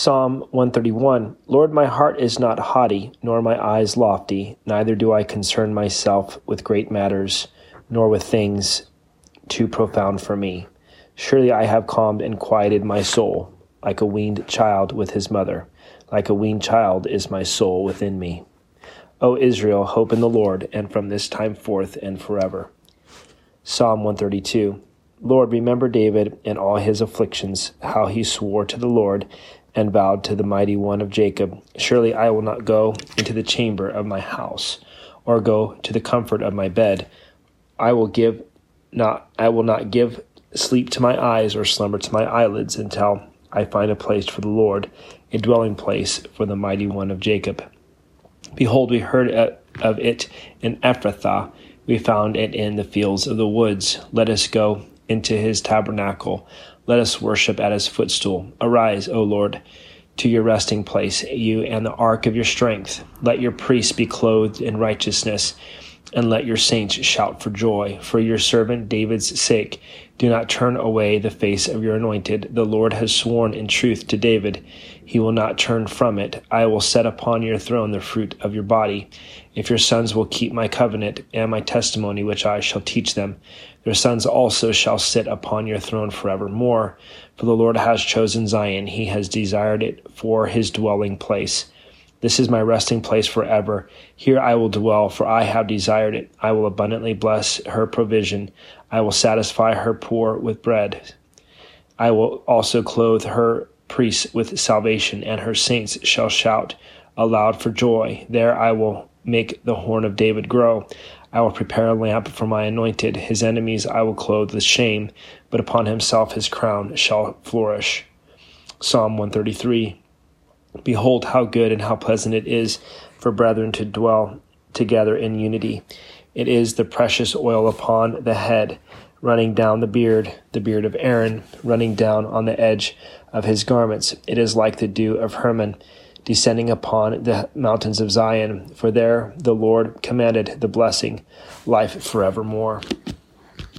Psalm 131 Lord, my heart is not haughty, nor my eyes lofty, neither do I concern myself with great matters, nor with things too profound for me. Surely I have calmed and quieted my soul, like a weaned child with his mother. Like a weaned child is my soul within me. O Israel, hope in the Lord, and from this time forth and forever. Psalm 132 Lord, remember David and all his afflictions, how he swore to the Lord and vowed to the mighty one of Jacob, Surely I will not go into the chamber of my house, or go to the comfort of my bed. I will give not I will not give sleep to my eyes or slumber to my eyelids until I find a place for the Lord, a dwelling place for the mighty one of Jacob. Behold, we heard of it in Ephrathah, we found it in the fields of the woods. Let us go into his tabernacle. Let us worship at his footstool. Arise, O Lord, to your resting place, you and the ark of your strength. Let your priests be clothed in righteousness, and let your saints shout for joy. For your servant David's sake, do not turn away the face of your anointed. The Lord has sworn in truth to David. He will not turn from it. I will set upon your throne the fruit of your body. If your sons will keep my covenant and my testimony, which I shall teach them, their sons also shall sit upon your throne forevermore. For the Lord has chosen Zion, he has desired it for his dwelling place. This is my resting place forever. Here I will dwell, for I have desired it. I will abundantly bless her provision. I will satisfy her poor with bread. I will also clothe her priests with salvation, and her saints shall shout aloud for joy. There I will make the horn of David grow. I will prepare a lamp for my anointed. His enemies I will clothe with shame, but upon himself his crown shall flourish. Psalm 133 Behold, how good and how pleasant it is for brethren to dwell together in unity. It is the precious oil upon the head, running down the beard, the beard of Aaron, running down on the edge of his garments. It is like the dew of Hermon descending upon the mountains of Zion, for there the Lord commanded the blessing, life forevermore.